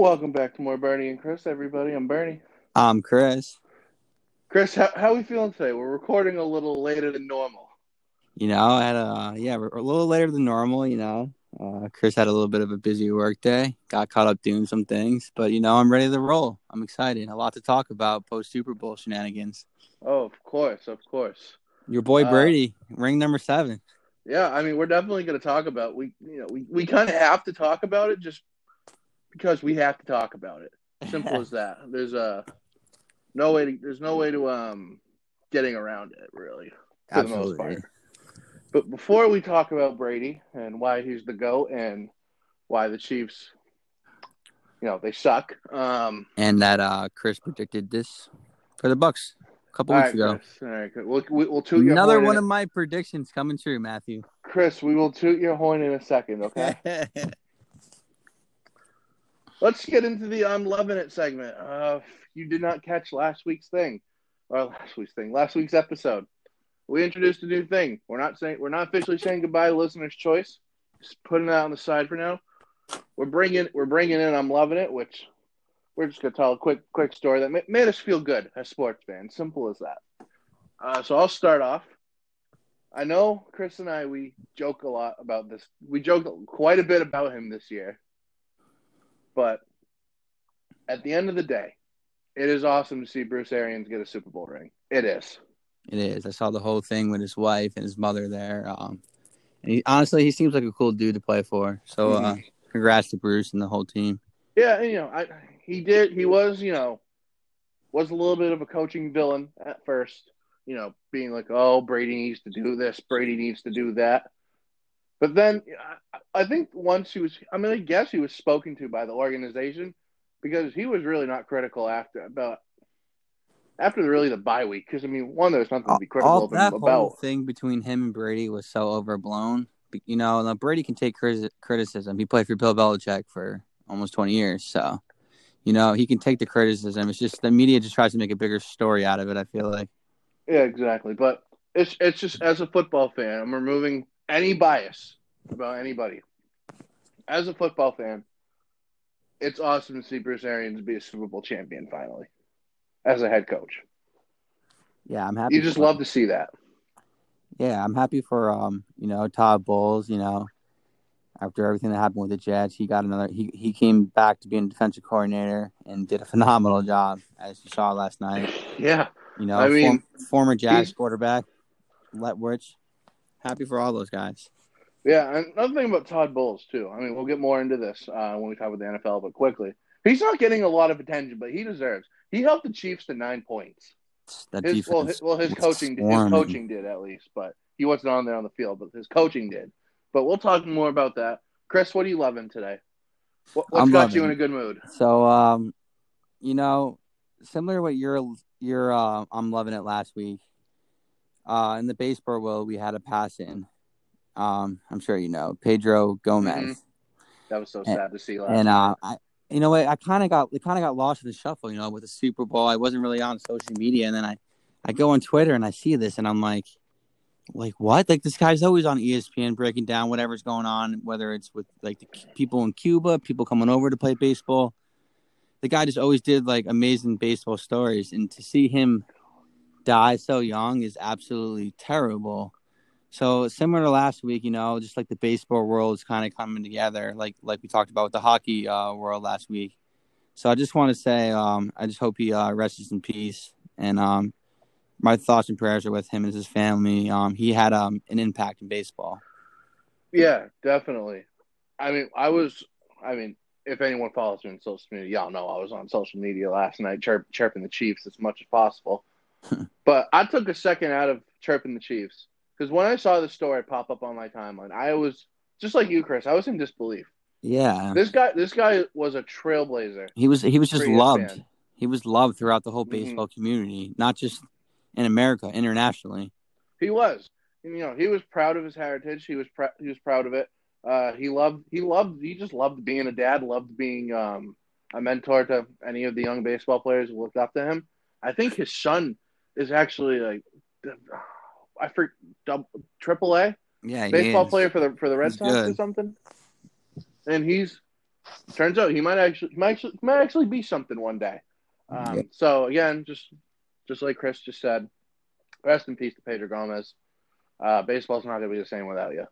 Welcome back to more Bernie and Chris, everybody. I'm Bernie. I'm Chris. Chris, how how we feeling today? We're recording a little later than normal. You know, had a yeah, we're a little later than normal. You know, uh, Chris had a little bit of a busy work day. Got caught up doing some things, but you know, I'm ready to roll. I'm excited. A lot to talk about post Super Bowl shenanigans. Oh, of course, of course. Your boy Uh, Brady, ring number seven. Yeah, I mean, we're definitely going to talk about we you know we, we kind of have to talk about it just because we have to talk about it. Simple as that. There's a no way to there's no way to um getting around it really for the most part. But before we talk about Brady and why he's the goat and why the Chiefs, you know, they suck. Um, And that uh, Chris predicted this for the Bucks a couple weeks right, ago. Chris. All right. We'll, we, we'll toot your Another one of my predictions coming true, Matthew. Chris. We will toot your horn in a second. Okay. Let's get into the I'm loving it segment. Uh, you did not catch last week's thing, or last week's thing, last week's episode. We introduced a new thing. We're not saying we're not officially saying goodbye to listener's choice. Just putting that on the side for now. We're bringing we're bringing in I'm loving it, which we're just gonna tell a quick quick story that ma- made us feel good as sports fans. Simple as that. Uh, so I'll start off. I know Chris and I we joke a lot about this. We joke quite a bit about him this year. But at the end of the day, it is awesome to see Bruce Arians get a Super Bowl ring. It is. It is. I saw the whole thing with his wife and his mother there. Um, and he, honestly, he seems like a cool dude to play for. So, uh, congrats to Bruce and the whole team. Yeah, you know, I he did he was, you know, was a little bit of a coaching villain at first, you know, being like, "Oh, Brady needs to do this, Brady needs to do that." But then I, think once he was I mean, I guess he was spoken to by the organization because he was really not critical after about after really the bye week because I mean, one there's nothing to be critical All that about. whole thing between him and Brady was so overblown. You know, now Brady can take criticism. He played for Bill Belichick for almost 20 years. So, you know, he can take the criticism. It's just the media just tries to make a bigger story out of it, I feel like. Yeah, exactly. But it's it's just as a football fan, I'm removing any bias about anybody. As a football fan, it's awesome to see Bruce Arians be a Super Bowl champion finally, as a head coach. Yeah, I'm happy. You just love to see that. Yeah, I'm happy for um, you know, Todd Bowles, you know, after everything that happened with the Jets, he got another he he came back to being a defensive coordinator and did a phenomenal job as you saw last night. Yeah, You know, I mean, form- former Jags quarterback, Leftwich. Happy for all those guys. yeah. And another thing about Todd Bowles too. I mean, we'll get more into this uh, when we talk about the NFL, but quickly, he's not getting a lot of attention, but he deserves. He helped the Chiefs to nine points. That His, well, his, well, his coaching, his coaching did at least, but he wasn't on there on the field. But his coaching did. But we'll talk more about that. Chris, what are you loving today? What, what's I'm got you in a good mood? So, um, you know, similar to what you're you're uh, I'm loving it last week. Uh, in the baseball world, we had a pass in. Um, I'm sure you know Pedro Gomez. Mhm. That was so And- sad to see last. and uh, I, you know what, I kind of got, it kind of got lost in the shuffle, you know, with the Super Bowl. I wasn't really on social media, and then I, I go on Twitter and I see this, and I'm like, like what? Like this guy's always on ESPN breaking down whatever's going on, whether it's with like the people in Cuba, people coming over to play baseball. The guy just always did like amazing baseball stories, and to see him die so young is absolutely terrible. So similar to last week, you know, just like the baseball world is kind of coming together, like like we talked about with the hockey uh, world last week. So I just want to say, um, I just hope he uh, rests in peace, and um, my thoughts and prayers are with him and his family. Um, he had um, an impact in baseball. yeah, definitely. I mean, I was. I mean, if anyone follows me on social media, y'all know I was on social media last night chirp, chirping the Chiefs as much as possible. But I took a second out of chirping the Chiefs because when I saw the story pop up on my timeline, I was just like you, Chris. I was in disbelief. Yeah, This guy, this guy was a trailblazer. he was he was just loved. fan. He was loved throughout the whole Mhm. baseball community, not just in America, internationally. He was, and, you know, he was proud of his heritage. He was pr- he was proud of it. Uh, he loved, he loved, he just loved being a dad. Loved being um, a mentor to any of the young baseball players who looked up to him. I think his son is actually like, I forget, triple A Yeah, baseball is. player for the for the Red He's Sox or something. And he's turns out he might actually might actually might actually be something one day. Um, Yeah. So again, just just like Chris just said, rest in peace to Pedro Gomez. Uh, baseball's not going to be the same without you.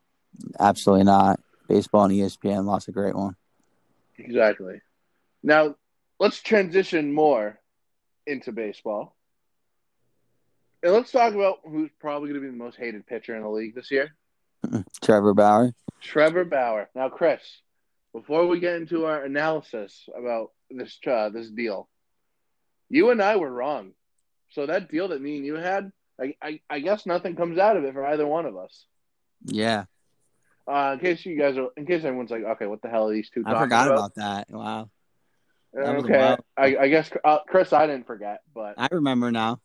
Absolutely not. Baseball and ESPN lost a great one. Exactly. Now let's transition more into baseball, and let's talk about who's probably going to be the most hated pitcher in the league this year. Trevor Bauer. Trevor Bauer. Now, Chris, before we get into our analysis about this uh, this deal, you and I were wrong. So that deal that me and you had, I, I, I guess nothing comes out of it for either one of us. Yeah, Uh, in case you guys are, in case everyone's like, okay, what the hell are these two? I forgot about? about that. Wow, that Okay. I, I guess uh, Chris, I didn't forget, but I remember now.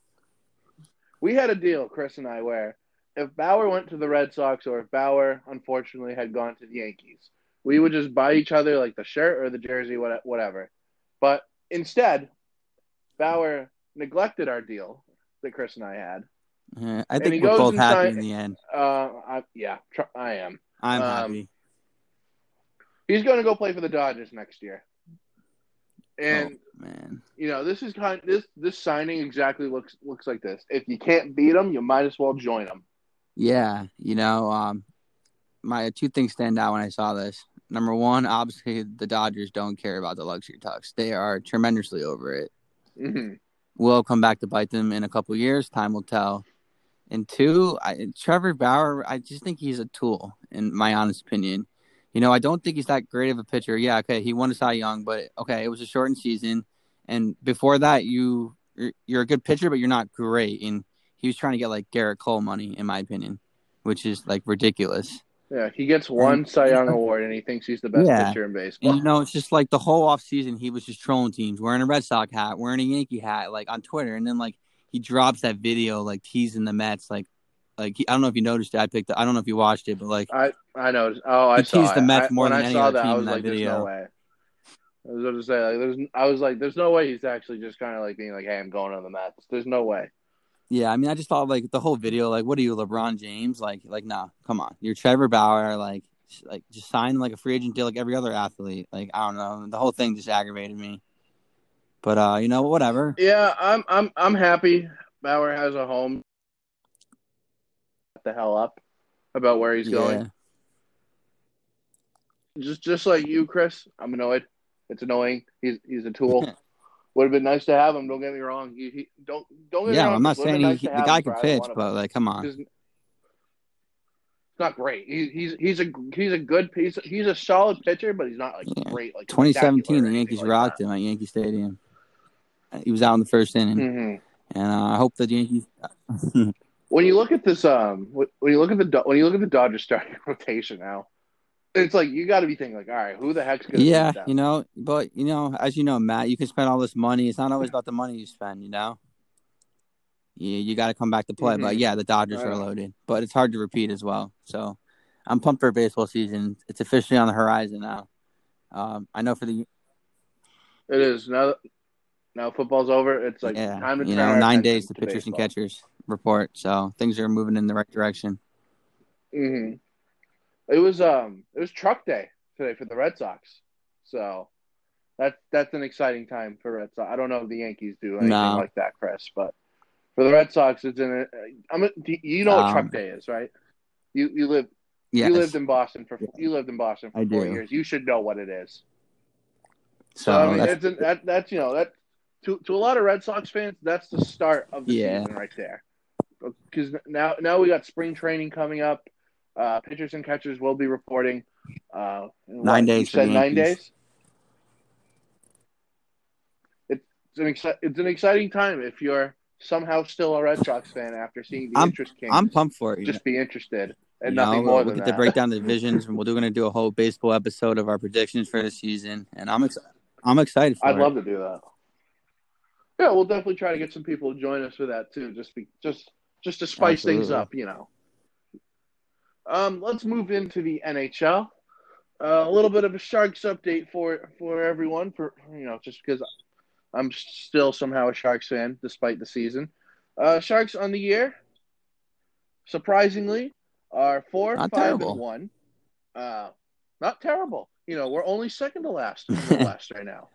We had a deal, Chris and I, where if Bauer went to the Red Sox or if Bauer unfortunately had gone to the Yankees, we would just buy each other like the shirt or the jersey, whatever. But instead, Bauer neglected our deal that Chris and I had. Yeah, I think we're both happy sign- in the end. Uh, I, yeah, tr- I am. I'm um, happy. He's going to go play for the Dodgers next year. And oh, man, you know, this is kind of, this this signing exactly looks looks like this. If you can't beat them, you might as well join them. yeah, you know, um, my two things stand out when I saw this. Number one, obviously, the Dodgers don't care about the luxury tax. They are tremendously over it. hmm will come back to bite them in a couple years. Time will tell. And two, I, Trevor Bauer, I just think he's a tool, in my honest opinion. You know, I don't think he's that great of a pitcher. Yeah, okay, he won a Cy Young, but okay, it was a shortened season, and before that, you you're, you're a good pitcher, but you're not great. And he was trying to get like Gerrit Cole money, in my opinion, which is like ridiculous. Yeah, he gets one And- Cy Young award, and he thinks he's the best Yeah. pitcher in baseball. And you know, it's just like the whole off season, he was just trolling teams, wearing a Red Sox hat, wearing a Yankee hat, like on Twitter, and then like he drops that video, like teasing the Mets, like, like he, I don't know if you noticed it. I picked, I don't know if you watched it, but like, I I know. Oh, I saw teased the. Mets I, more than I any saw other that, team I in was that like, "There's video." no way." I was going to say, like, there's. I was like, "There's no way he's actually just kind of like being like, hey, I'm going on the Mets." There's no way. yeah, I mean, I just thought like the whole video, like, what are you, LeBron James? Like, like, nah, come on, you're Trevor Bauer, like, like just sign like a free agent deal like every other athlete. Like, I don't know, the whole thing just aggravated me. But uh, you know, whatever. Yeah, I'm. I'm. I'm happy. Bauer has a home. Shut the hell up about where he's yeah, going. Just just like you, Chris. I'm annoyed. It's annoying. He's he's a tool. Would have been nice to have him. Don't get me wrong. He, he don't don't get me yeah. wrong. I'm not saying he, nice he- the guy can pitch, but like, come on. It's not great. He, he's he's a he's a good he's he's a solid pitcher, but he's not like Yeah. great. Like 2017, the Yankees rocked him at Yankee Stadium. He was out in the first inning, hmm and uh, I hope that the Yankees. When you look at this, um, when you look at the when you look at the Dodgers starting rotation now, it's like you got to be thinking like, all right, who the heck's gonna yeah, you know, but you know, as you know, Matt, you can spend all this money. It's not always about the money you spend. You know, you you got to come back to play. But Mhm. yeah, the Dodgers I are loaded, but it's hard to repeat as well. So I'm pumped for baseball season. It's officially on the horizon now. Um, I know for the It is now. Now football's over. It's like yeah, time to you know, nine days to to pitchers and catchers report. So things are moving in the right direction. hmm It was um it was truck day today for the Red Sox, so that's that's an exciting time for Red Sox. I don't know if the Yankees do anything No. like that, Chris, but for the Red Sox, it's in. A, I'm a, you know what Um, truck day is, right? You you live Yes. you lived in Boston for you lived in Boston for I four do. years. You should know what it is. so So I mean, that's- it's an, that that's you know that to to a lot of Red Sox fans, that's the start of the Yeah. season right there. Because now now we got spring training coming up. Uh, pitchers and catchers will be reporting. Uh, Nine what, days said nine days. It's an exci- it's an exciting time if you're somehow still a Red Sox fan after seeing the I'm- interest Kings. I'm pumped for it. just be interested and You nothing know, more we than get that. to break down the divisions, and we're going to do a whole baseball episode of our predictions for the season, and I'm ex- I'm excited for I'd it. love to do that. Yeah, we'll definitely try to get some people to join us for that too. Just be just just to spice things up, you know. Um, let's move into the NHL. Uh, a little bit of a Sharks update for for everyone. For you know, just because I'm still somehow a Sharks fan despite the season. Uh, Sharks on the year, surprisingly, are four, Not five, terrible. and one. Uh, not terrible. you know, we're only second to last in the West right now.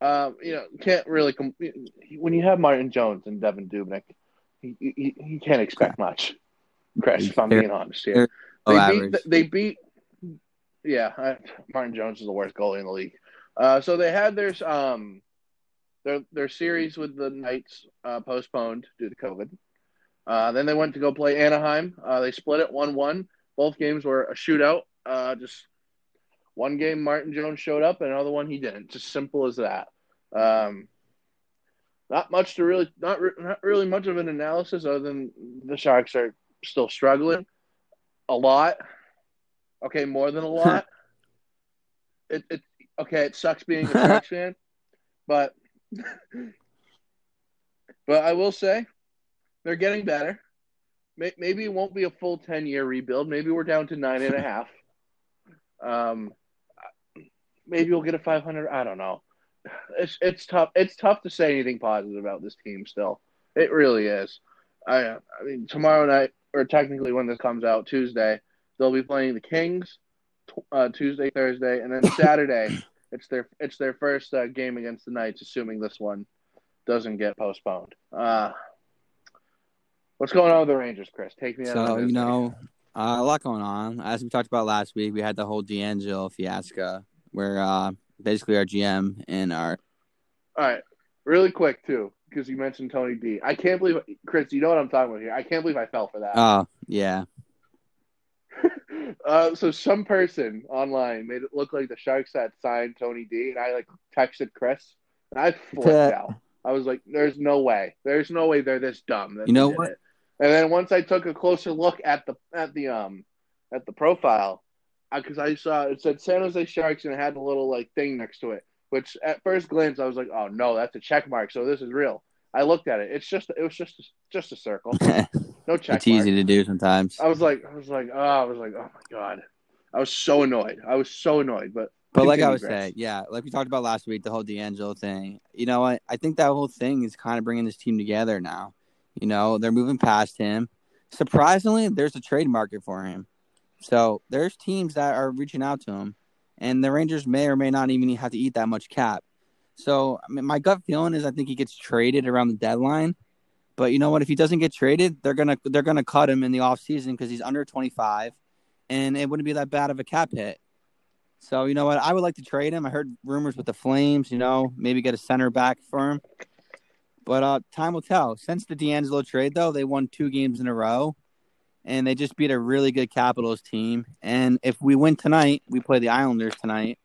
Um, you know, can't really when you have Martin Jones and Devan Dubnyk, you, you, you can't expect much. Chris, if I'm being honest here, they beat, they beat, yeah, I, Martin Jones is the worst goalie in the league. Uh, so they had their um, their their series with the Knights uh, postponed due to COVID. Uh, then they went to go play Anaheim. Uh, they split it one one. Both games were a shootout. Uh, just one game, Martin Jones showed up, and another one he didn't. Just simple as that. Um, not much to really, not re- not really much of an analysis other than the Sharks are still struggling a lot. Okay, more than a lot. it, it okay. It sucks being a Sharks fan, but but I will say they're getting better. Maybe it won't be a full ten year rebuild. Maybe we're down to nine and a half. Um, maybe we'll get a five hundred. I don't know. It's it's tough. It's tough to say anything positive about this team. Still, it really is. I I mean tomorrow night or technically when this comes out Tuesday, they'll be playing the Kings. Uh, Tuesday, Thursday, and then Saturday. it's their it's their first uh, game against the Knights, assuming this one doesn't get postponed. Uh, what's going on with the Rangers, Chris? Take me out. So you know, uh, a lot going on. As we talked about last week, we had the whole DeAngelo fiasco, where uh, basically our GM and our All right, really quick too, because you mentioned Tony D. I can't believe, Chris. You know what I'm talking about here. I can't believe I fell for that. oh yeah, Uh, so some person online made it look like the Sharks had signed Tony D, and I like texted Chris, and I flipped out. I was like, "There's no way. There's no way they're this dumb." You know what? it." And then once I took a closer look at the at the um at the profile, because I saw it said San Jose Sharks and it had a little like thing next to it, which at first glance I was like, "Oh no, that's a check mark." So this is real. I looked at it. It's just it was just just a circle, no check it's mark. easy to do sometimes. I was like, I was like, oh, I was like, oh my god, I was so annoyed. I was so annoyed. But But like I was Chris. saying, yeah, like we talked about last week, the whole DeAngelo thing. You know what? I think that whole thing is kind of bringing this team together now. You know, they're moving past him. Surprisingly, there's a trade market for him. So there's teams that are reaching out to him, and the Rangers may or may not even have to eat that much cap. So I mean, my gut feeling is I think he gets traded around the deadline. But you know what? If he doesn't get traded, they're gonna they're gonna cut him in the offseason because he's under 25, and it wouldn't be that bad of a cap hit. So you know what? I would like to trade him. I heard rumors with the Flames. You know, maybe get a center back for him. But uh, time will tell. Since the DeAngelo trade, though, they won two games in a row, and they just beat a really good Capitals team. And if we win tonight, we play the Islanders tonight.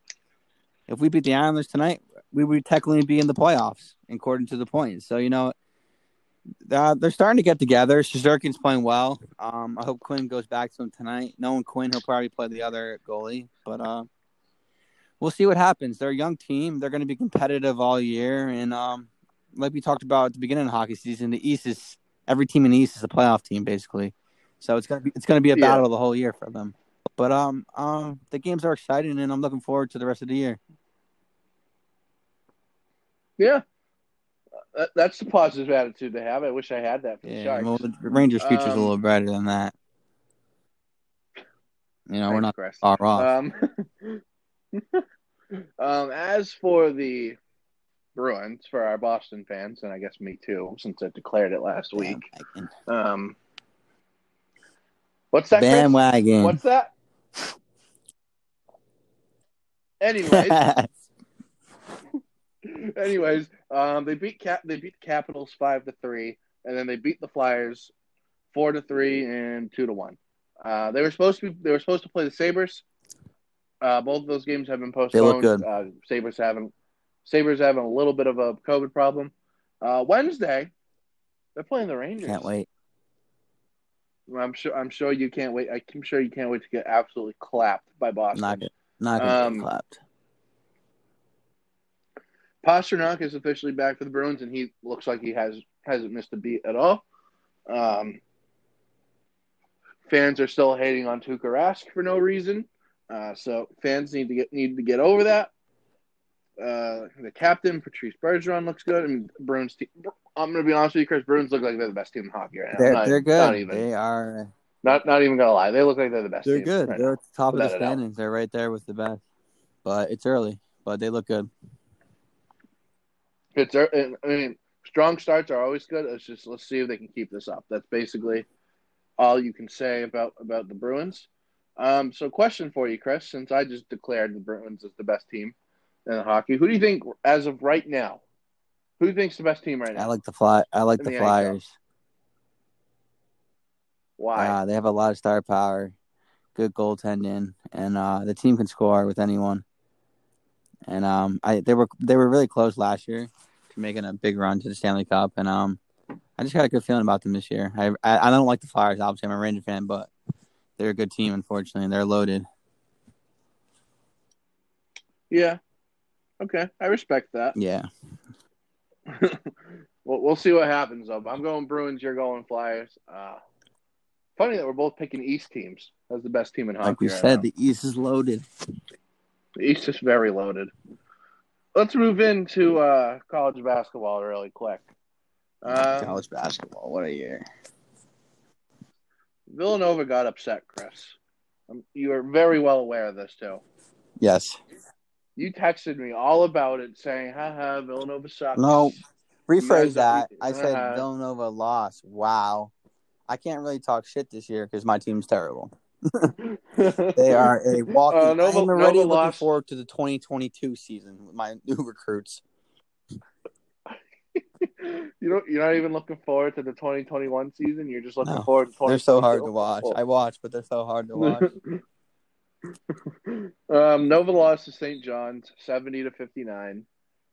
If we beat the Islanders tonight, we would technically be in the playoffs according to the points. So you know, uh, they're starting to get together. Shesterkin's playing well. Um, I hope Quinn goes back to him tonight. Knowing Quinn, he'll probably play the other goalie, but uh, we'll see what happens. They're a young team. They're going to be competitive all year, and um, like we talked about at the beginning of hockey season, the East is every team in the East is a playoff team basically. So it's gonna be it's gonna be a Yeah. battle the whole year for them. But um, um, the games are exciting, and I'm looking forward to the rest of the year. yeah, that, that's the positive attitude to have. I wish I had that for the Yeah, Sharks. well, the Rangers' future's Um, a little brighter than that. You know, we're not Chris. far off. Um, um, as for the Bruins, for our Boston fans, and I guess me too, since I declared it last week. Bandwagon. Um, what's that? Chris? Bandwagon. What's that? Anyways, anyways, um, they beat Cap. They beat the Capitals five to three, and then they beat the Flyers four to three and two to one. Uh, they were supposed to be. They were supposed to play the Sabres. Uh, both of those games have been postponed. They look good. Uh, Sabres having Sabres having a little bit of a COVID problem. Uh, Wednesday, they're playing the Rangers. Can't wait. I'm sure. I'm sure you can't wait. I'm sure you can't wait to get absolutely clapped by Boston. Not good. Not gonna Um, get clapped. Pastrnak is officially back for the Bruins, and he looks like he has hasn't missed a beat at all. Um, fans are still hating on Tuukka Rask for no reason, uh, so fans need to get need to get over that. Uh, the captain Patrice Bergeron looks good. I mean, Bruins. Team, I'm to be honest with you, Chris. Bruins look like they're the best team in hockey right now. They're Not- they're Not good. even. They are Not not even gonna lie, they look like they're the best. They're good. right They're at the top of the Without a doubt. standings. They're right there with the best. But it's early. But they look good. It's ear- I mean, strong starts are always good. It's just let's see if they can keep this up. That's basically all you can say about about the Bruins. Um, so, question for you, Chris. Since I just declared the Bruins as the best team in hockey, who do you think, as of right now, who do you think's the best team right now? I like the fly. I like the the NHL. Flyers. Why? Uh, they have a lot of star power, good goaltending, and uh, the team can score with anyone. And um, I they were they were really close last year to making a big run to the Stanley Cup, and um, I just got a good feeling about them this year. I I, I don't like the Flyers. Obviously, I'm a Ranger fan, but they're a good team. Unfortunately, they're loaded. yeah. Okay, I respect that. Yeah, We'll, we'll see what happens, though. I'm going Bruins. You're going Flyers. Uh, funny that we're both picking East teams as the best team in hockey. like we right said, now. the East is loaded. The East is very loaded. Let's move into uh, college basketball really quick. Um, College basketball, what a year! Villanova got upset, Chris. Um, you are very well aware of this too. Yes. You texted me all about it, saying, "Haha, Villanova sucks." No, rephrase that. I said uh, Villanova lost. Wow. I can't really talk shit this year because my team's terrible. They are a walking. Uh, Nova- I'm already Nova looking lost. forward to the 2022 season with my new recruits. you don't. You're not even looking forward to the 2021 season. You're just looking No, forward to 2022. They're so hard to watch. I watch, but they're so hard to watch. um, Nova lost to St. John's 70 to 59.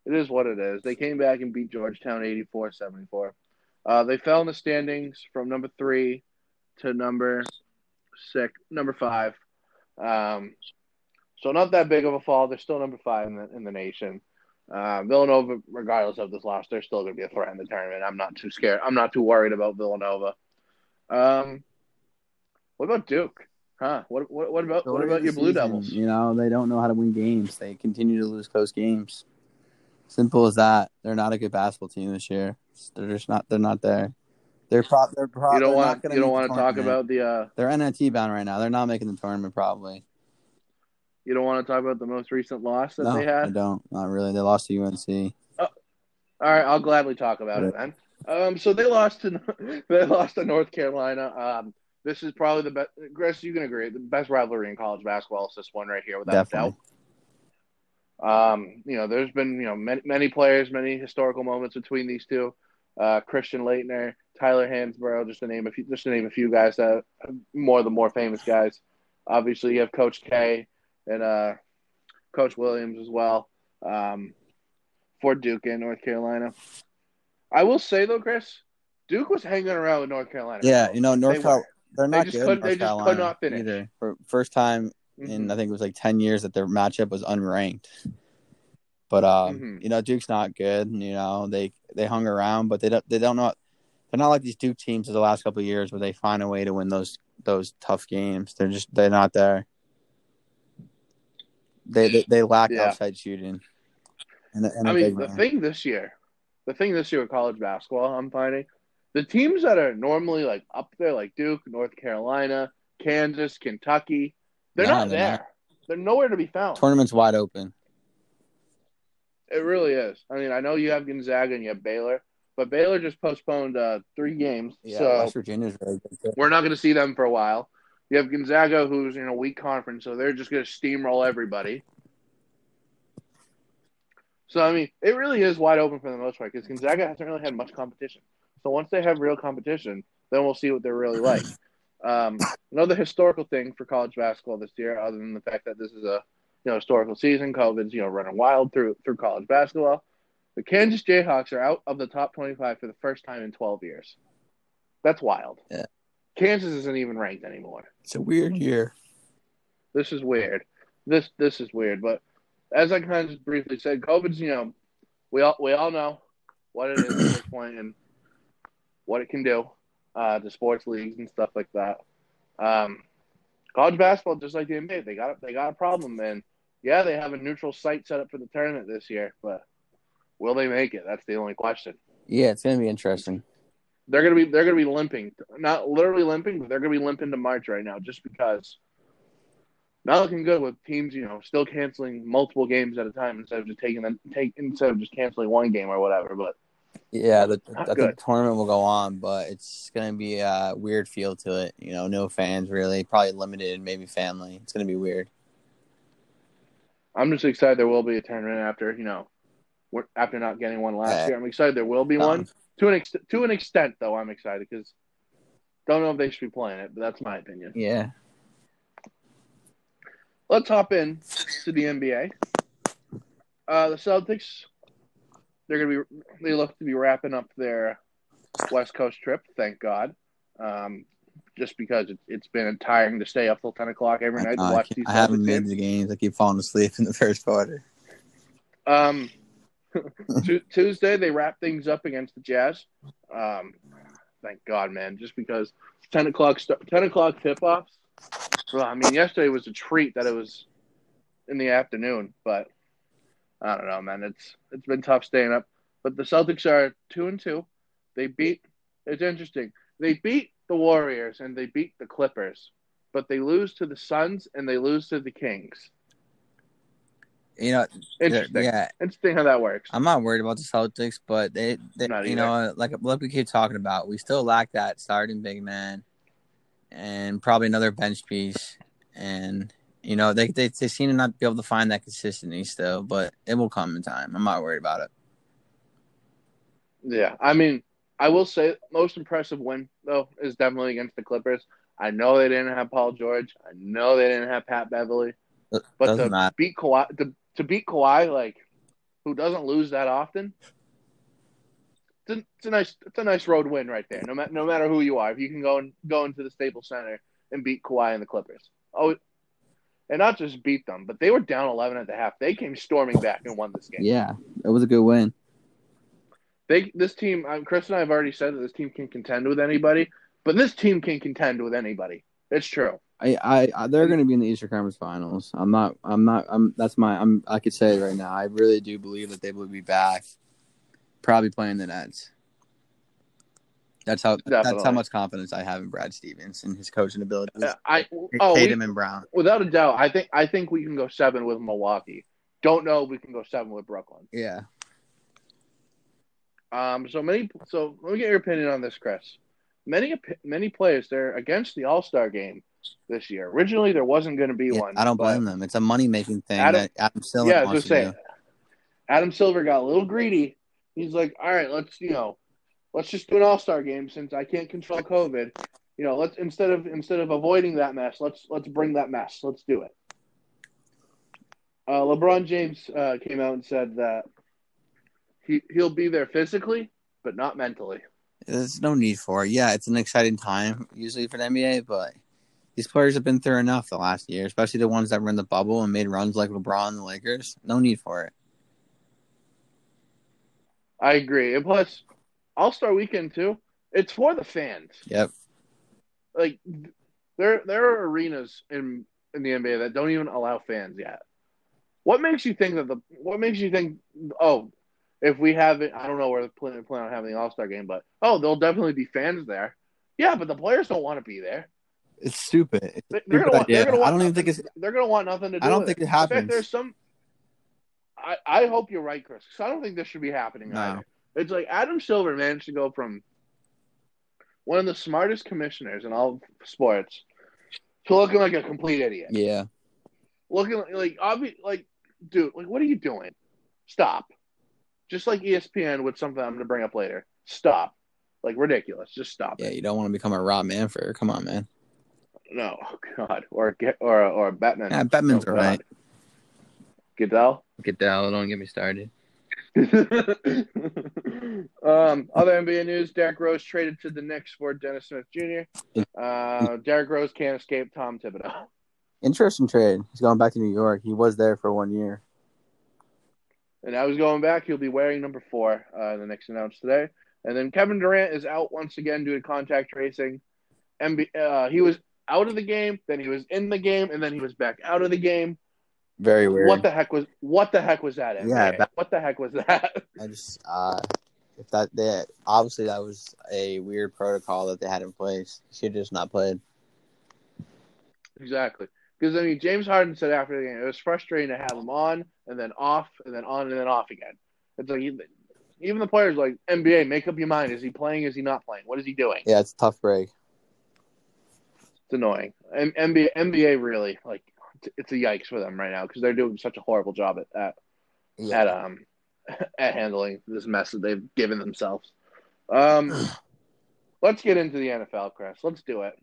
It is what it is. They came back and beat Georgetown 84 74. Uh, they fell in the standings from number three to number six, number five. Um, so not that big of a fall. They're still number five in the in the nation. Uh, Villanova, regardless of this loss, they're still going to be a threat in the tournament. I'm not too scared. I'm not too worried about Villanova. Um, what about Duke? Huh? What what, what about what about your Blue Season, Devils? You know, they don't know how to win games. They continue to lose close games. Simple as that. They're not a good basketball team this year. They're just not. They're not there. They're pro- They're pro- You don't want you don't want to talk about the uh They're NIT bound right now. They're not making the tournament probably. you don't want to talk about the most recent loss that no, they had. I don't. Not really. They lost to UNC. Oh, All right, I'll gladly talk about it then. Um, so they lost to they lost to North Carolina. Um, this is probably the best. Chris, you can agree the best rivalry in college basketball is this one right here, without Definitely. a doubt. Um, you know, there's been you know many, many players, many historical moments between these two. Uh, Christian Laettner, Tyler Hansbrough, just to name a few, just to name a few guys that more of the more famous guys. Obviously, you have Coach K and uh, Coach Williams as well um, for Duke in North Carolina. I will say though, Chris, Duke was hanging around with North Carolina. Yeah, you know, North They Carolina. They're They not just good. couldn't- they just could not finish. either. For first time in Mhm. I think it was like ten years that their matchup was unranked. But um, Mhm. you know, Duke's not good. You know, they they hung around, but they don't they don't know. They're not like these Duke teams of the last couple of years where they find a way to win those those tough games. They're just they're not there. They they, they lack Yeah. outside shooting. And, and I mean, the man. thing this year, the thing this year with college basketball, I'm finding the teams that are normally like up there, like Duke, North Carolina, Kansas, Kentucky, they're No, not they're there. not. They're nowhere to be found. tournament's wide open. It really is. I mean, I know you have Gonzaga and you have Baylor, but Baylor just postponed uh, three games, Yeah, so West Virginia's really good. we're not going to see them for a while. You have Gonzaga, who's in a weak conference, so they're just going to steamroll everybody. So I mean, it really is wide open for the most part because Gonzaga hasn't really had much competition. So once they have real competition, then we'll see what they're really like. Um, another historical thing for college basketball this year, other than the fact that this is a you know historical season, COVID's you know running wild through through college basketball. The Kansas Jayhawks are out of the top 25 for the first time in 12 years. That's wild. Yeah. Kansas isn't even ranked anymore. It's a weird year. This is weird. This this is weird. But as I kind of just briefly said, COVID's you know we all we all know what it is at this point and what it can do uh, to sports leagues and stuff like that. Um, college basketball, just like the NBA, they got they got a problem, and yeah, they have a neutral site set up for the tournament this year, but will they make it? That's the only question. Yeah, it's gonna be interesting. they're gonna be they're gonna be limping, not literally limping, but they're gonna be limping to March right now, just because. Not looking good with teams, you know, still canceling multiple games at a time instead of just taking them take instead of just canceling one game or whatever. But Yeah, the, I Not think the tournament will go on, but it's gonna be a weird feel to it. You know, no fans really, probably limited, maybe family. It's gonna be weird. I'm just excited there will be a tournament after you know, after not getting one last Yeah. year. I'm excited there will be Um, one to an ex- to an extent though. I'm excited because don't know if they should be playing it, but that's my opinion. Yeah. Let's hop in to the NBA. Uh, the Celtics, they're gonna be they look to be wrapping up their West Coast trip. Thank God. Um, just because it, it's been tiring to stay up till ten o'clock every night to I, watch these. I haven't made games. the games. I keep falling asleep in the first quarter. Um, Tu- Tuesday they wrap things up against the Jazz. Um, thank God, man. Just because ten o'clock st- ten o'clock tip offs. Well, I mean, yesterday was a treat that it was in the afternoon, but I don't know, man. It's it's been tough staying up. But the Celtics are two and two. They beat. It's interesting. They beat the Warriors and they beat the Clippers, but they lose to the Suns and they lose to the Kings. You know, Interesting. yeah, Interesting how that works. I'm not worried about the Celtics, but they, they you know, like like we keep talking about, we still lack that starting big man, and probably another bench piece, and you know they they they seem to not be able to find that consistency still, but it will come in time. I'm not worried about it. Yeah, I mean, I will say most impressive win though is definitely against the Clippers. I know they didn't have Paul George. I know they didn't have Pat Beverley, but doesn't to matter. beat Kawhi, to, to beat Kawhi, like who doesn't lose that often, it's a, it's a nice it's a nice road win right there. No matter no matter who you are, if you can go and go into the Staples Center and beat Kawhi and the Clippers, oh, and not just beat them, but they were down eleven at the half. They came storming back and won this game. Yeah, it was a good win. They this team, um, Chris and I have already said that this team can contend with anybody, but this team can contend with anybody. It's true. I, I, I they're going to be in the Eastern Conference Finals. I'm not. I'm not. I'm. That's my. I'm. I could say it right now. I really do believe that they will be back. Probably playing the Nets. That's how. That's how much confidence I have in Brad Stevens and his coaching abilities. Uh, I oh, we, and Brown. without a doubt, I think I think we can go seven with Milwaukee. Don't know if we can go seven with Brooklyn. Yeah. Um, so many. So let me get your opinion on this, Chris. Many many players they're against the All Star game this year. Originally, there wasn't going to be Yeah, one. I don't blame them. It's a money making thing Adam- that Adam Silver Yeah, I was wants to say, do. Adam Silver got a little greedy. He's like, all right, let's you know, let's just do an All Star game since I can't control COVID. You know, let's instead of instead of avoiding that mess, let's let's bring that mess. Let's do it. Uh, LeBron James uh, came out and said that he he'll be there physically, but not mentally. There's no need for it. Yeah, it's an exciting time usually for the NBA, but these players have been through enough the last year, especially the ones that were in the bubble and made runs like LeBron and the Lakers. No need for it. I agree. And plus, All Star Weekend too. It's for the fans. Yep. like there there are arenas in in the NBA that don't even allow fans yet. What makes you think that the what makes you think oh if we have it I don't know where they're planning plan on having the All Star game, but oh there'll definitely be fans there. Yeah, but the players don't want to be there. It's stupid. It's They- They're stupid gonna, want, idea. they're gonna want I don't even nothing- think it's. they're gonna want nothing to do. I don't think it In fact, happens. there's some. I I hope you're right, Chris. Because I don't think this should be happening No. either. It's like Adam Silver managed to go from one of the smartest commissioners in all sports to looking like a complete idiot. Yeah. looking like, like obvious, like dude, like what are you doing? Stop. Just like ESPN with something I'm going to bring up later. Stop. Like ridiculous. Just stop. Yeah. it. You don't want to become a Rob Manfred. Come on, man. No, oh God, or get or or Bettman. Yeah, Bettman's Oh, all right. God. Goodell. Get down. Don't get me started. um, other NBA news: Derrick Rose traded to the Knicks for Dennis Smith Jr. Uh, Derrick Rose can't escape Tom Thibodeau. Interesting trade. He's going back to New York. He was there for one year. And now he's going back. He'll be wearing number four. Uh, the Knicks announced today. And then Kevin Durant is out once again due to contact tracing. MB, uh, he was out of the game, then he was in the game, and then he was back out of the game. Very weird. What the heck was what the heck was that? NBA? Yeah, that- what the heck was that? I just uh, If that that obviously that was a weird protocol that they had in place. He should just not played. Exactly. Because I mean, James Harden said after the game, it was frustrating to have him on and then off and then on and then off again. It's like even the players like NBA, make up your mind: is he playing? Is he not playing? What is he doing? Yeah, it's a tough break. It's annoying. M- NBA, NBA really like it's a yikes for them right now because they're doing such a horrible job at at, Yeah. at um at handling this mess that they've given themselves. Um, let's get into the NFL, Chris. Let's do it.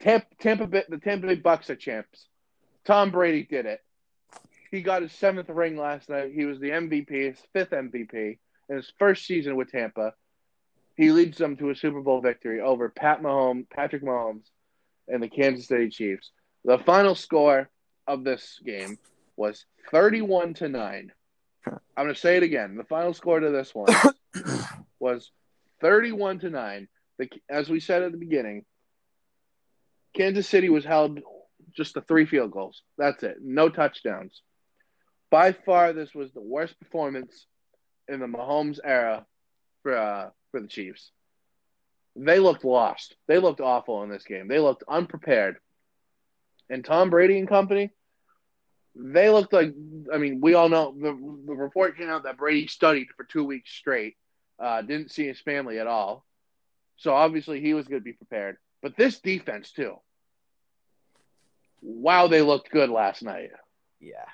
Tampa, Tampa Bay, the Tampa Bay Bucks are champs. Tom Brady did it. He got his seventh ring last night. He was the MVP, his fifth MVP in his first season with Tampa. He leads them to a Super Bowl victory over Pat Mahomes, Patrick Mahomes, and the Kansas City Chiefs. The final score of this game was 31 to 9. I'm going to say it again. The final score to this one was 31 to 9. The, as we said at the beginning, Kansas City was held just the three field goals. That's it. No touchdowns. By far, this was the worst performance in the Mahomes era for uh, for the Chiefs. They looked lost. They looked awful in this game. They looked unprepared. And Tom Brady and company, they looked like. I mean, we all know the the report came out that Brady studied for two weeks straight. Uh, didn't see his family at all. So obviously he was going to be prepared. But this defense too. Wow, they looked good last night. Yeah.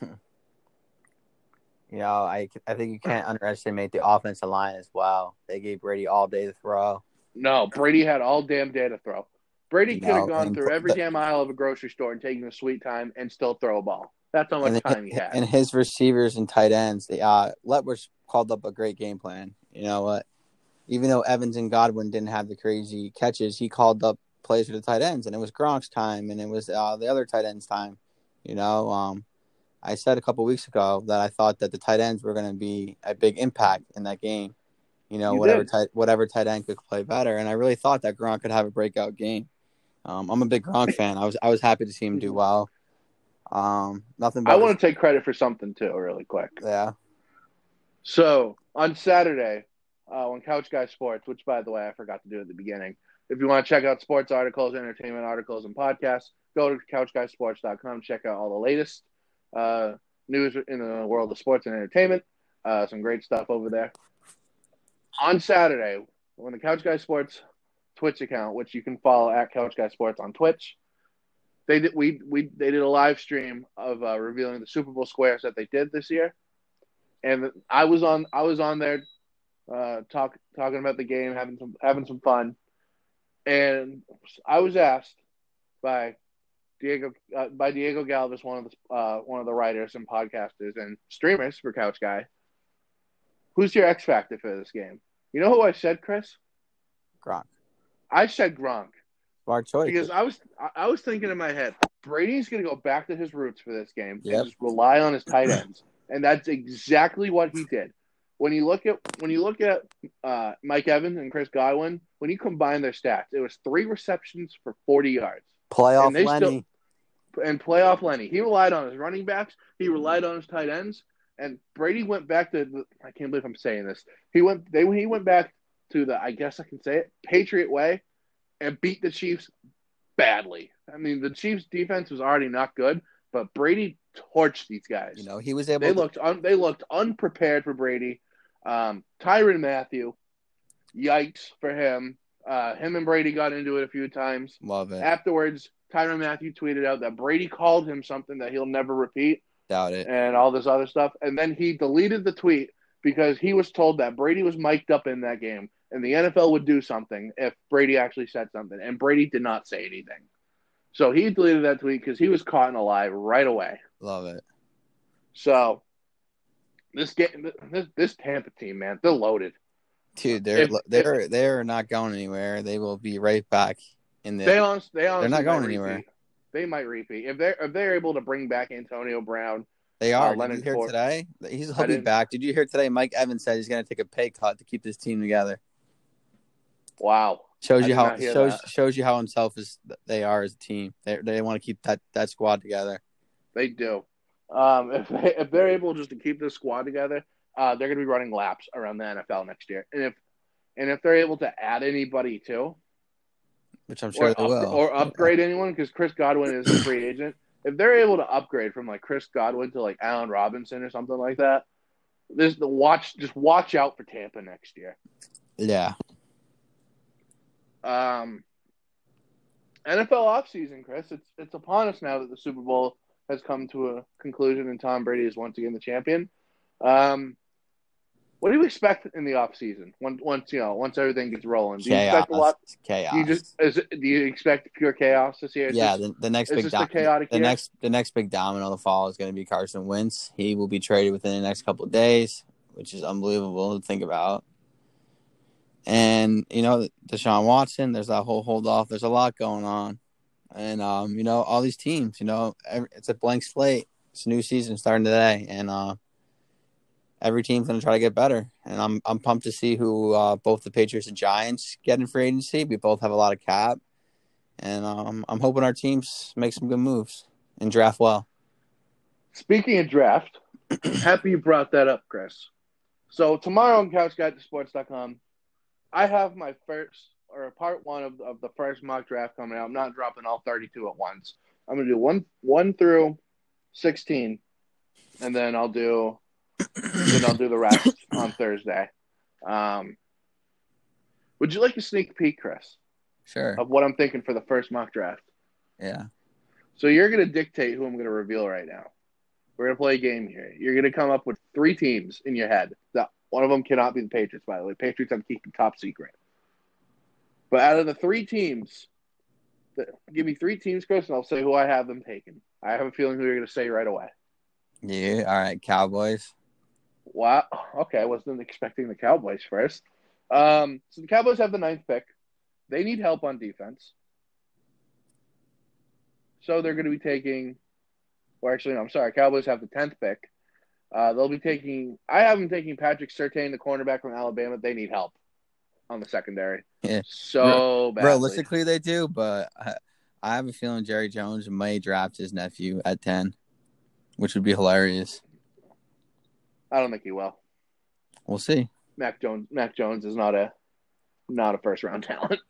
you know, I I think you can't underestimate the offensive line as well. They gave Brady all day to throw. No, Brady had all damn day to throw. Brady could have gone through every the- damn aisle of a grocery store and taken a sweet time and still throw a ball. That's how much time he had. and his receivers and tight ends, they uh Letwers called up a great game plan. You know what? Even though Evans and Godwin didn't have the crazy catches, he called up plays for the tight ends, and it was Gronk's time, and it was uh, the other tight ends' time. You know, um, I said a couple weeks ago that I thought that the tight ends were going to be a big impact in that game. You know, You whatever did. tight whatever tight end could play better, and I really thought that Gronk could have a breakout game. Um, I'm a big Gronk fan. I was I was happy to see him do well. Um, nothing. But I want to take credit for something too, really quick. yeah. So on Saturday, uh, on Couch Guy Sports, which by the way I forgot to do at the beginning, if you want to check out sports articles, entertainment articles, and podcasts, go to couchguysports.com. Check out all the latest uh, news in the world of sports and entertainment. Uh, some great stuff over there. On Saturday, when the Couch Guy Sports Twitch account, which you can follow at Couch Guy Sports on Twitch, they did we we they did a live stream of uh, revealing the Super Bowl squares that they did this year, and I was on I was on there uh, talk talking about the game, having some having some fun, and I was asked by Diego uh, by Diego Galvis, one of the uh, one of the writers and podcasters and streamers for Couch Guy, who's your X factor for this game? You know who I said, Chris? Gronk. I said Gronk Smart choice. because I was I- was thinking in my head, Brady's going to go back to his roots for this game Yep. and just rely on his tight ends, and that's exactly what he did. When you look at when you look at uh, Mike Evans and Chris Godwin, when you combine their stats, it was three receptions for forty yards. Playoff and Lenny. And playoff Lenny, he relied on his running backs, he relied on his tight ends, and Brady went back to. The, I can't believe I'm saying this. He went they he went back to the I guess I can say it Patriot way, and beat the Chiefs badly. I mean, the Chiefs defense was already not good, but Brady torched these guys. you know, he was able. they to, looked un, they looked unprepared for Brady. Um, Tyrann Mathieu, yikes for him. Uh, him and Brady got into it a few times. love it. Afterwards, Tyrann Mathieu tweeted out that Brady called him something that he'll never repeat Doubt it. and all this other stuff. And then he deleted the tweet because he was told that Brady was mic'd up in that game and the NFL would do something if Brady actually said something. And Brady did not say anything. So he deleted that tweet because he was caught in a lie right away. Love it. So this game, this, this Tampa team, man, they're loaded. Dude, they're If- they're they're not going anywhere. They will be right back in the. They honest, they honestly not going anywhere. repeat. They might repeat if they're if they're able to bring back Antonio Brown. They uh, are. Did Leonard you hear Ford- today? He's he'll be didn't- back. Did you hear today? Mike Evans said he's going to take a pay cut to keep this team together. Wow, Shows you how shows that. shows you how unselfish they are as a team. They they want to keep that that squad together. They do. Um, if they if they're able just to keep this squad together, uh, they're going to be running laps around the NFL next year. And if and if they're able to add anybody too, which I'm sure or, they up- will, or upgrade anyone, because Chris Godwin is a free agent. If they're able to upgrade from like Chris Godwin to like Allen Robinson or something like that, this the watch just watch out for Tampa next year. yeah, Um, NFL offseason, Chris, it's it's upon us now that the Super Bowl has come to a conclusion and Tom Brady is once again the champion. Um, what do you expect in the offseason? Once once you know, once everything gets rolling, do you chaos, expect a lot? chaos. Do you just is do you expect pure chaos this year? Is yeah, this- the, the next big dom- the chaotic the year? next the next big domino to fall is going to be Carson Wentz. He will be traded within the next couple of days, which is unbelievable to think about. And you know, Deshaun Watson, there's that whole hold off. There's a lot going on, and um, you know, all these teams. You know, every, it's a blank slate. It's a new season starting today, and uh, every team's going to try to get better. And I'm I'm pumped to see who uh, both the Patriots and Giants get in free agency. We both have a lot of cap, and um, I'm hoping our teams make some good moves and draft well. Speaking of draft, happy you brought that up, Chris. So tomorrow on CouchGuideToSports.com, I have my first or part one of, of the first mock draft coming out. I'm not dropping all 32 at once. I'm gonna do one one through 16, and then I'll do then I'll do the rest on Thursday. Um, would you like a sneak peek, Chris, Sure. of what I'm thinking for the first mock draft? Yeah. So you're going to dictate who I'm going to reveal right now. We're going to play a game here. You're going to come up with three teams in your head. One of them cannot be the Patriots, by the way. Patriots I'm keeping top secret. But out of the three teams, the, give me three teams, Chris, and I'll say who I have them taken. I have a feeling who you're going to say right away. Yeah. All right. Cowboys. Wow. Okay, I wasn't expecting the Cowboys first. Um, so the Cowboys have the ninth pick. They need help on defense. So they're going to be taking, or actually, no, I'm sorry, Cowboys have the 10th pick. Uh, they'll be taking, I have them taking Patrick Surtain, the cornerback from Alabama. They need help on the secondary. Yeah. So badly. Realistically, they do, but I, I have a feeling Jerry Jones may draft his nephew at 10, which would be hilarious. I don't think he will. We'll see. Mac Jones, Mac Jones is not a, not a first round talent.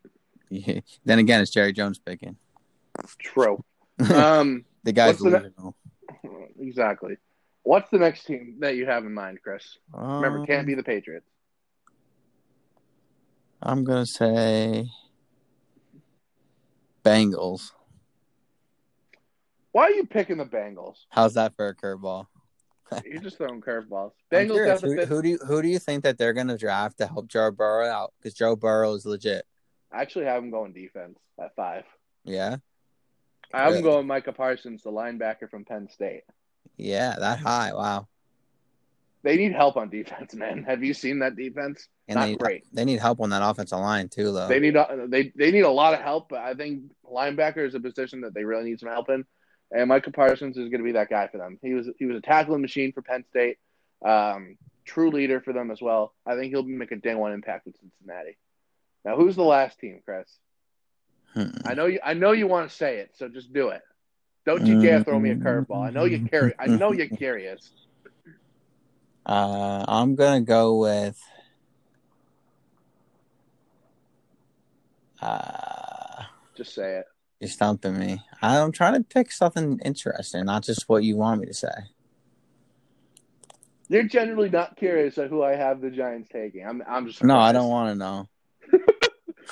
Yeah. Then again, it's Jerry Jones picking. True. Um, The guy's the exactly. What's the next team that you have in mind, Chris? Remember, Um, can't be the Patriots. I'm gonna say Bengals. Why are you picking the Bengals? How's that for a curveball? You're just throwing curveballs. Bengals curious, have the who, fifth. who do you who do you think that they're gonna draft to help Joe Burrow out? Because Joe Burrow is legit. I actually have him going defense at five. Yeah, I'm Really? going Micah Parsons, the linebacker from Penn State. Yeah, that high. Wow. They need help on defense, man. Have you seen that defense? And Not they need, great. they need help on that offensive line too, though. They need they they need a lot of help, but I think linebacker is a position that they really need some help in. And Micah Parsons is going to be that guy for them. He was he was a tackling machine for Penn State, um, true leader for them as well. I think he'll make a day one impact with Cincinnati. Now, who's the last team, Chris? Hmm. I know you. I know you want to say it, so just do it. Don't you dare throw me a curveball. I know you're curious. I know you're curious. Uh, I'm gonna go with. Uh, Just say it. you're stumping me. I'm trying to pick something interesting, not just what you want me to say. You're generally not curious at who I have the Giants taking. I'm. I'm just. No, I don't want to know.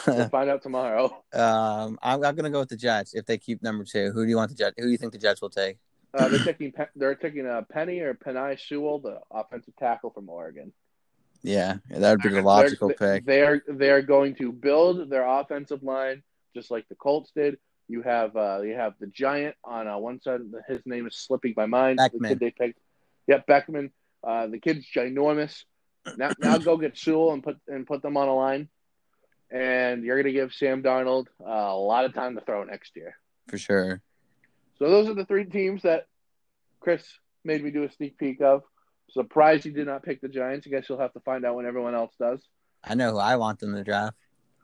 We'll find out tomorrow. um, I'm, I'm gonna go with the Jets if they keep number two. Who do you want the Jets? Who do you think the Jets will take? Uh, they're taking. They're taking a Penny or Penei Sewell, the offensive tackle from Oregon. Yeah, that would be the logical they're, pick. They're they're going to build their offensive line just like the Colts did. You have uh, you have the giant on uh, one side. His name is slipping my mind. The Becton. kid they picked. Yep, Becton. Uh, the kid's ginormous. Now, now go get Sewell and put and put them on a line, and you're going to give Sam Darnold uh, a lot of time to throw next year. for sure. So those are the three teams that Chris made me do a sneak peek of. Surprised you did not pick the Giants. I guess you'll have to find out when everyone else does. I know who I want them to draft.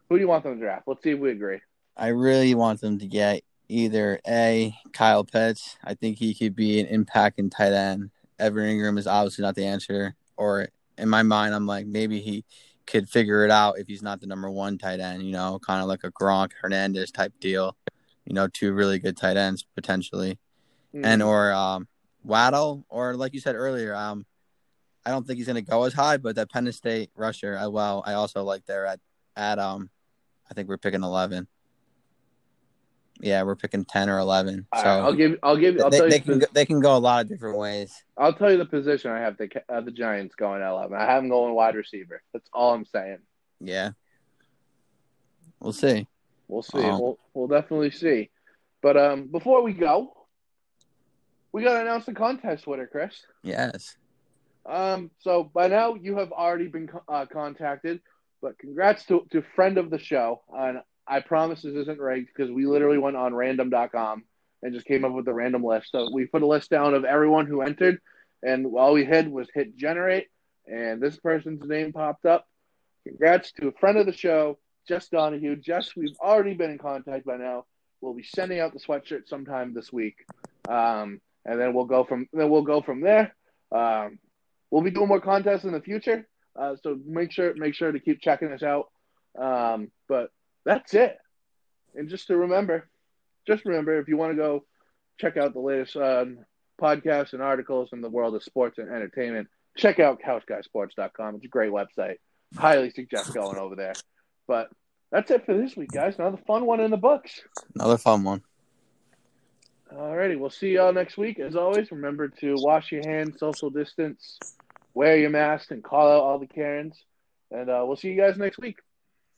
Who do you want them to draft? Let's see if we agree. I really want them to get either a Kyle Pitts. I think he could be an impact in tight end. Evan Engram is obviously not the answer, or in my mind, I'm like maybe he could figure it out if he's not the number one tight end. You know, kind of like a Gronk Hernandez type deal. You know, two really good tight ends potentially, Mm. and or um, Waddle, or like you said earlier, um, I don't think he's going to go as high, but that Penn State rusher, I, well, I also like there at at um, I think we're picking eleven. Yeah, we're picking ten or eleven. All So right, I'll give. I'll give. I'll they, they you. can go, they can go a lot of different ways. I'll tell you the position I have the uh, the Giants going at eleven. I have them going wide receiver. That's all I'm saying. Yeah, we'll see. We'll see. Oh. We'll we'll definitely see. But um, before we go, we got to announce the contest winner, Chris. Yes. Um, so by now you have already been uh, contacted, but congrats to to friend of the show. And I promise this isn't rigged because we literally went on random.com and just came up with a random list. So we put a list down of everyone who entered, and all we did was hit generate, and this person's name popped up. Congrats to a friend of the show, Jess Donahue. Jess, we've already been in contact by now. We'll be sending out the sweatshirt sometime this week, um, and then we'll go from then we'll go from there. Um, we'll be doing more contests in the future, uh, so make sure make sure to keep checking us out. Um, but that's it. And just to remember, just remember if you want to go check out the latest um, podcasts and articles in the world of sports and entertainment, check out CouchGuySports.com. It's a great website. Highly suggest going over there. But that's it for this week, guys. Another fun one in the books. Another fun one. Alrighty, we'll see y'all next week. As always, remember to wash your hands, social distance, wear your mask, and call out all the Karens. And uh, we'll see you guys next week.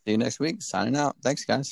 See you next week. Signing out. Thanks, guys.